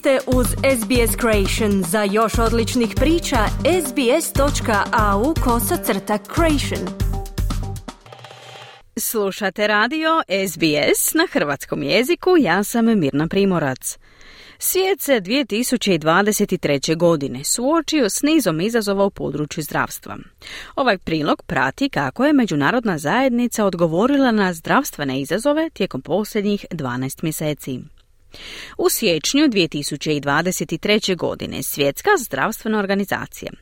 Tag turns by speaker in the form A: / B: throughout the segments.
A: ste uz SBS Creation. Za još odličnih priča, sbs.au kosacrta creation. Slušate radio SBS na hrvatskom jeziku, ja sam Mirna Primorac. Svijet se 2023. godine suočio s nizom izazova u području zdravstva. Ovaj prilog prati kako je međunarodna zajednica odgovorila na zdravstvene izazove tijekom posljednjih 12 mjeseci. U siječnju 2023. godine Svjetska zdravstvena organizacija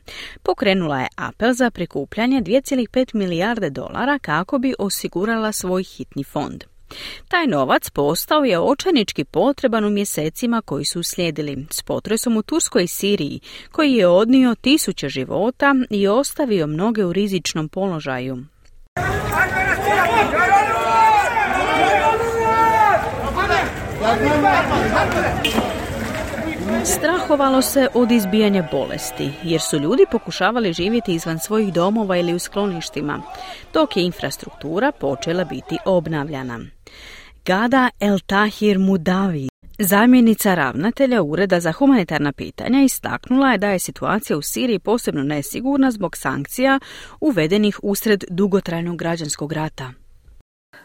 A: pokrenula je apel za prikupljanje 2,5 milijarde dolara kako bi osigurala svoj hitni fond. Taj novac postao je očajnički potreban u mjesecima koji su slijedili s potresom u Turskoj Siriji, koji je odnio tisuće života i ostavio mnoge u rizičnom položaju. Strahovalo se od izbijanja bolesti, jer su ljudi pokušavali živjeti izvan svojih domova ili u skloništima, dok je infrastruktura počela biti obnavljana. Gada El Tahir Mudavi, zamjenica ravnatelja Ureda za humanitarna pitanja, istaknula je da je situacija u Siriji posebno nesigurna zbog sankcija uvedenih usred dugotrajnog građanskog rata.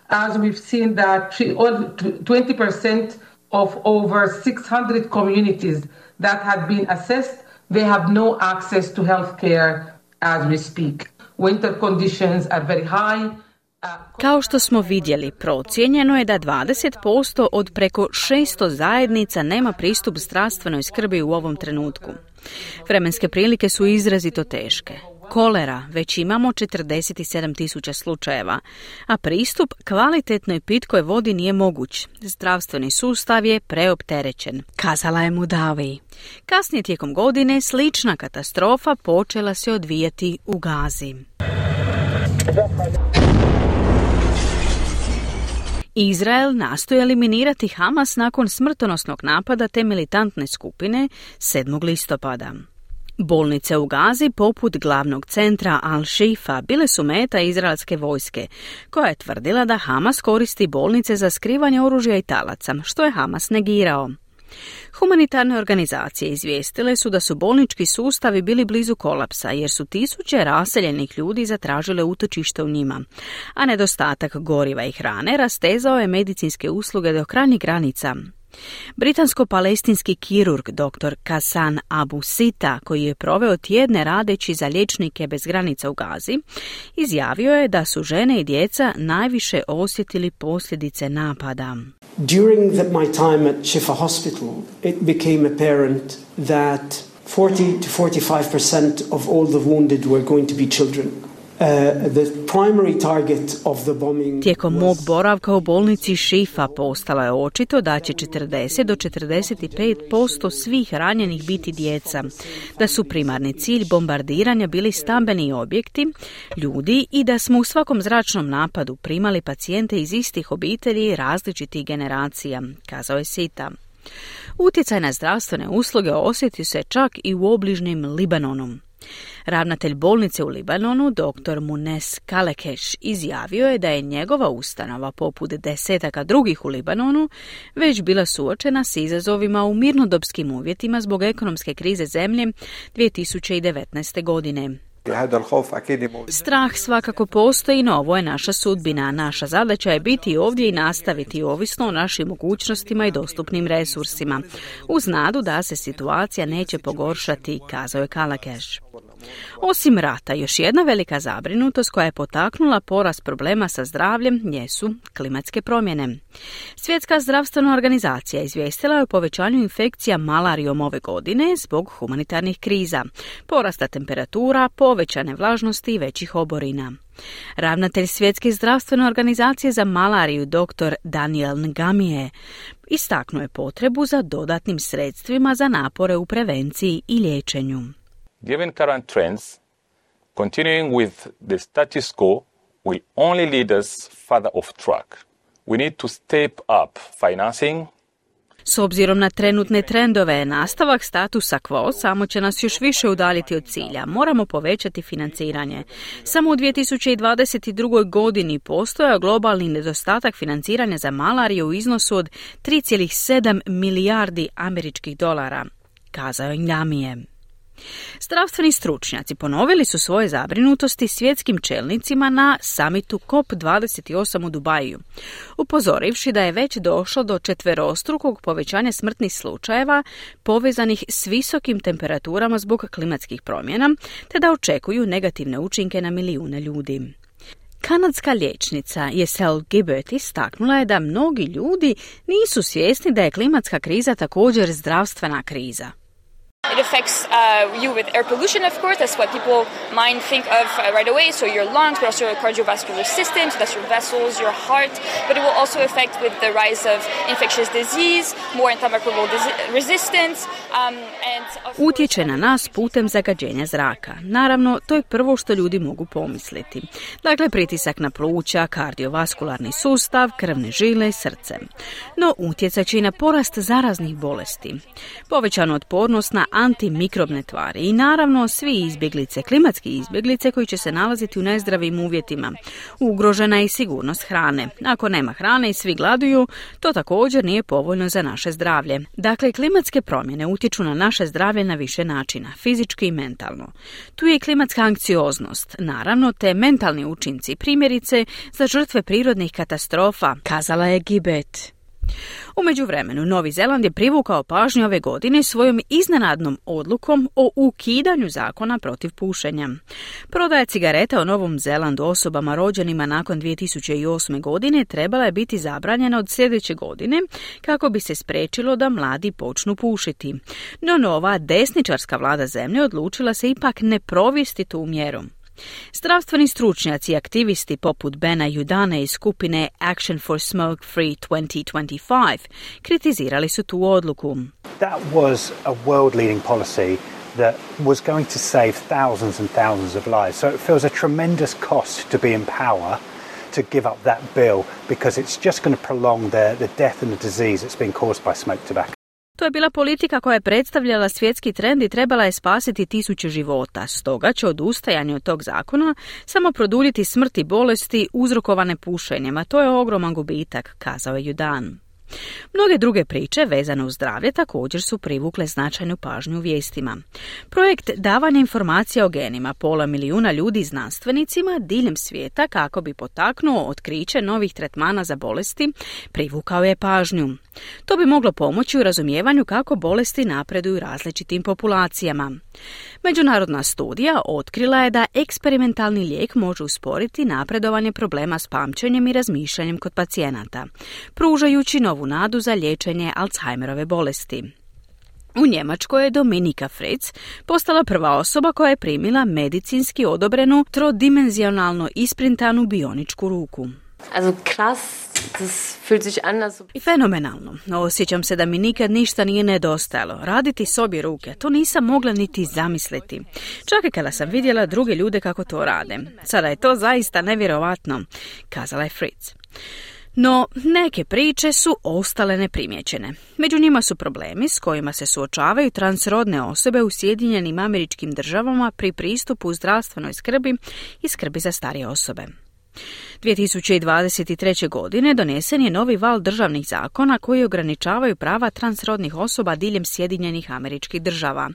B: As we've seen that 20% of over 600 communities that had been assessed, they have no access to health care as we speak. Winter conditions are very high.
A: Uh, Kao što smo vidjeli, procijenjeno je da 20% od preko 600 zajednica nema pristup zdravstvenoj skrbi u ovom trenutku. Vremenske prilike su izrazito teške. Kolera već imamo 47 tisuća slučajeva, a pristup kvalitetnoj pitkoj vodi nije moguć. Zdravstveni sustav je preopterećen, kazala je Mudavi. Kasnije tijekom godine slična katastrofa počela se odvijati u Gazi. Izrael nastoji eliminirati Hamas nakon smrtonosnog napada te militantne skupine 7. listopada. Bolnice u Gazi, poput glavnog centra Al-Shifa, bile su meta izraelske vojske, koja je tvrdila da Hamas koristi bolnice za skrivanje oružja i talaca, što je Hamas negirao. Humanitarne organizacije izvijestile su da su bolnički sustavi bili blizu kolapsa jer su tisuće raseljenih ljudi zatražile utočište u njima, a nedostatak goriva i hrane rastezao je medicinske usluge do krajnjih granica. Britansko-palestinski kirurg dr. Kasan Abu Sita, koji je proveo tjedne radeći za liječnike bez granica u Gazi, izjavio je da su žene i djeca najviše osjetili posljedice napada.
C: During the, my time at Shifa Hospital, it became apparent that 40 to 45% of all the wounded were going to be children.
A: Tijekom mog boravka u bolnici Šifa postalo je očito da će 40 do 45% svih ranjenih biti djeca, da su primarni cilj bombardiranja bili stambeni objekti, ljudi i da smo u svakom zračnom napadu primali pacijente iz istih obitelji i različitih generacija, kazao je Sita. Utjecaj na zdravstvene usluge osjeti se čak i u obližnjem Libanonu. Ravnatelj bolnice u Libanonu, dr. Munes Kalekeš, izjavio je da je njegova ustanova, poput desetaka drugih u Libanonu, već bila suočena s izazovima u mirnodopskim uvjetima zbog ekonomske krize zemlje 2019. godine. Strah svakako postoji, no ovo je naša sudbina. Naša zadaća je biti ovdje i nastaviti ovisno o našim mogućnostima i dostupnim resursima. Uz nadu da se situacija neće pogoršati, kazao je Kalakeš. Osim rata, još jedna velika zabrinutost koja je potaknula porast problema sa zdravljem jesu klimatske promjene. Svjetska zdravstvena organizacija izvijestila je o povećanju infekcija malarijom ove godine zbog humanitarnih kriza, porasta temperatura, povećane vlažnosti i većih oborina. Ravnatelj Svjetske zdravstvene organizacije za malariju dr. Daniel Ngamije istaknuo je potrebu za dodatnim sredstvima za napore u prevenciji i liječenju.
D: Given current trends, continuing with the status quo will only lead us further off track. We need to step up financing
A: S obzirom na trenutne trendove, nastavak statusa quo samo će nas još više udaljiti od cilja. Moramo povećati financiranje. Samo u 2022. godini postoja globalni nedostatak financiranja za malariju u iznosu od 3,7 milijardi američkih dolara, kazao je Njamije. Zdravstveni stručnjaci ponovili su svoje zabrinutosti svjetskim čelnicima na samitu COP28 u Dubaju, upozorivši da je već došlo do četverostrukog povećanja smrtnih slučajeva povezanih s visokim temperaturama zbog klimatskih promjena, te da očekuju negativne učinke na milijune ljudi. Kanadska liječnica Jesel Gibbert istaknula je da mnogi ljudi nisu svjesni da je klimatska kriza također zdravstvena kriza.
E: It affects uh, you with air pollution, of course. That's what people mind think of uh, right away. So your lungs, but also your cardiovascular system. So that's your vessels, your heart. But it will also affect with the rise of infectious disease, more antimicrobial resistance. Um, and
A: Utječe na nas putem zagađenja zraka. Naravno, to je prvo što ljudi mogu pomisliti. Dakle, pritisak na pluća, kardiovaskularni sustav, krvne žile, srce. No, utjecać će i na porast zaraznih bolesti. Povećanu otpornost na antimikrobne tvari i naravno svi izbjeglice, klimatski izbjeglice koji će se nalaziti u nezdravim uvjetima. Ugrožena je i sigurnost hrane. Ako nema hrane i svi gladuju, to također nije povoljno za naše zdravlje. Dakle, klimatske promjene utječu na naše zdravlje na više načina, fizički i mentalno. Tu je klimatska anksioznost, naravno te mentalni učinci, primjerice za žrtve prirodnih katastrofa, kazala je Gibet. U međuvremenu, Novi Zeland je privukao pažnju ove godine svojom iznenadnom odlukom o ukidanju zakona protiv pušenja. Prodaja cigareta u Novom Zelandu osobama rođenima nakon 2008. godine trebala je biti zabranjena od sljedeće godine kako bi se sprečilo da mladi počnu pušiti. No nova desničarska vlada zemlje odlučila se ipak ne provesti tu mjeru. Zdravstveni stručnjaci i aktivisti poput Bena Judane iz skupine Action for Smoke Free 2025 kritizirali su tu odluku.
F: That was a world leading policy that was going to save thousands and thousands of lives. So it feels a tremendous cost to be in power to give up that bill because it's just going to prolong the, the death and the disease that's been caused by smoked tobacco.
A: To je bila politika koja je predstavljala svjetski trend i trebala je spasiti tisuće života. Stoga će odustajanje od tog zakona samo produljiti smrti bolesti uzrokovane pušenjem, a to je ogroman gubitak, kazao je Judan. Mnoge druge priče vezane uz zdravlje također su privukle značajnu pažnju u vijestima. Projekt davanja informacija o genima pola milijuna ljudi znanstvenicima diljem svijeta kako bi potaknuo otkriće novih tretmana za bolesti privukao je pažnju. To bi moglo pomoći u razumijevanju kako bolesti napreduju različitim populacijama. Međunarodna studija otkrila je da eksperimentalni lijek može usporiti napredovanje problema s pamćenjem i razmišljanjem kod pacijenata, pružajući novu nadu za liječenje Alzheimerove bolesti. U Njemačkoj je Dominika Fritz postala prva osoba koja je primila medicinski odobrenu trodimenzionalno isprintanu bioničku ruku.
G: Also krass, das fühlt sich an als...
A: Fenomenalno. Osjećam se da mi nikad ništa nije nedostajalo. Raditi s obje ruke, to nisam mogla niti zamisliti. Čak i kada sam vidjela druge ljude kako to rade. Sada je to zaista nevjerovatno, kazala je Fritz. No, neke priče su ostale neprimjećene. Među njima su problemi s kojima se suočavaju transrodne osobe u Sjedinjenim američkim državama pri pristupu zdravstvenoj skrbi i skrbi za starije osobe. 2023. godine donesen je novi val državnih zakona koji ograničavaju prava transrodnih osoba diljem Sjedinjenih američkih država.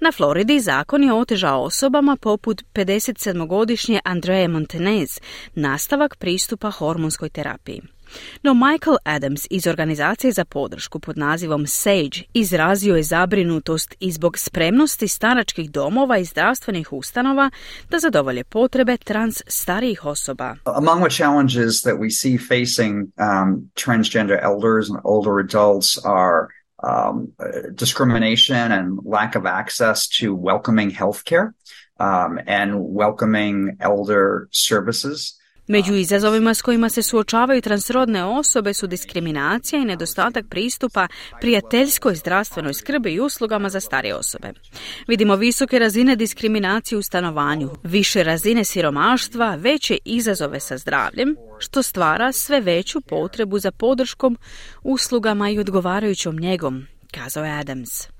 A: Na Floridi zakon je otežao osobama poput 57-godišnje Andreje Montanez nastavak pristupa hormonskoj terapiji. No Michael Adams iz organizacije za podršku pod nazivom SAGE izrazio je zabrinutost i zbog spremnosti staračkih domova i zdravstvenih ustanova da zadovolje potrebe trans starijih osoba.
H: Among the challenges that we see facing um, transgender elders and older adults are um, discrimination and lack of access to welcoming healthcare um, and welcoming elder services.
A: Među izazovima s kojima se suočavaju transrodne osobe su diskriminacija i nedostatak pristupa prijateljskoj zdravstvenoj skrbi i uslugama za starije osobe. Vidimo visoke razine diskriminacije u stanovanju, više razine siromaštva, veće izazove sa zdravljem, što stvara sve veću potrebu za podrškom, uslugama i odgovarajućom njegom, kazao je Adams.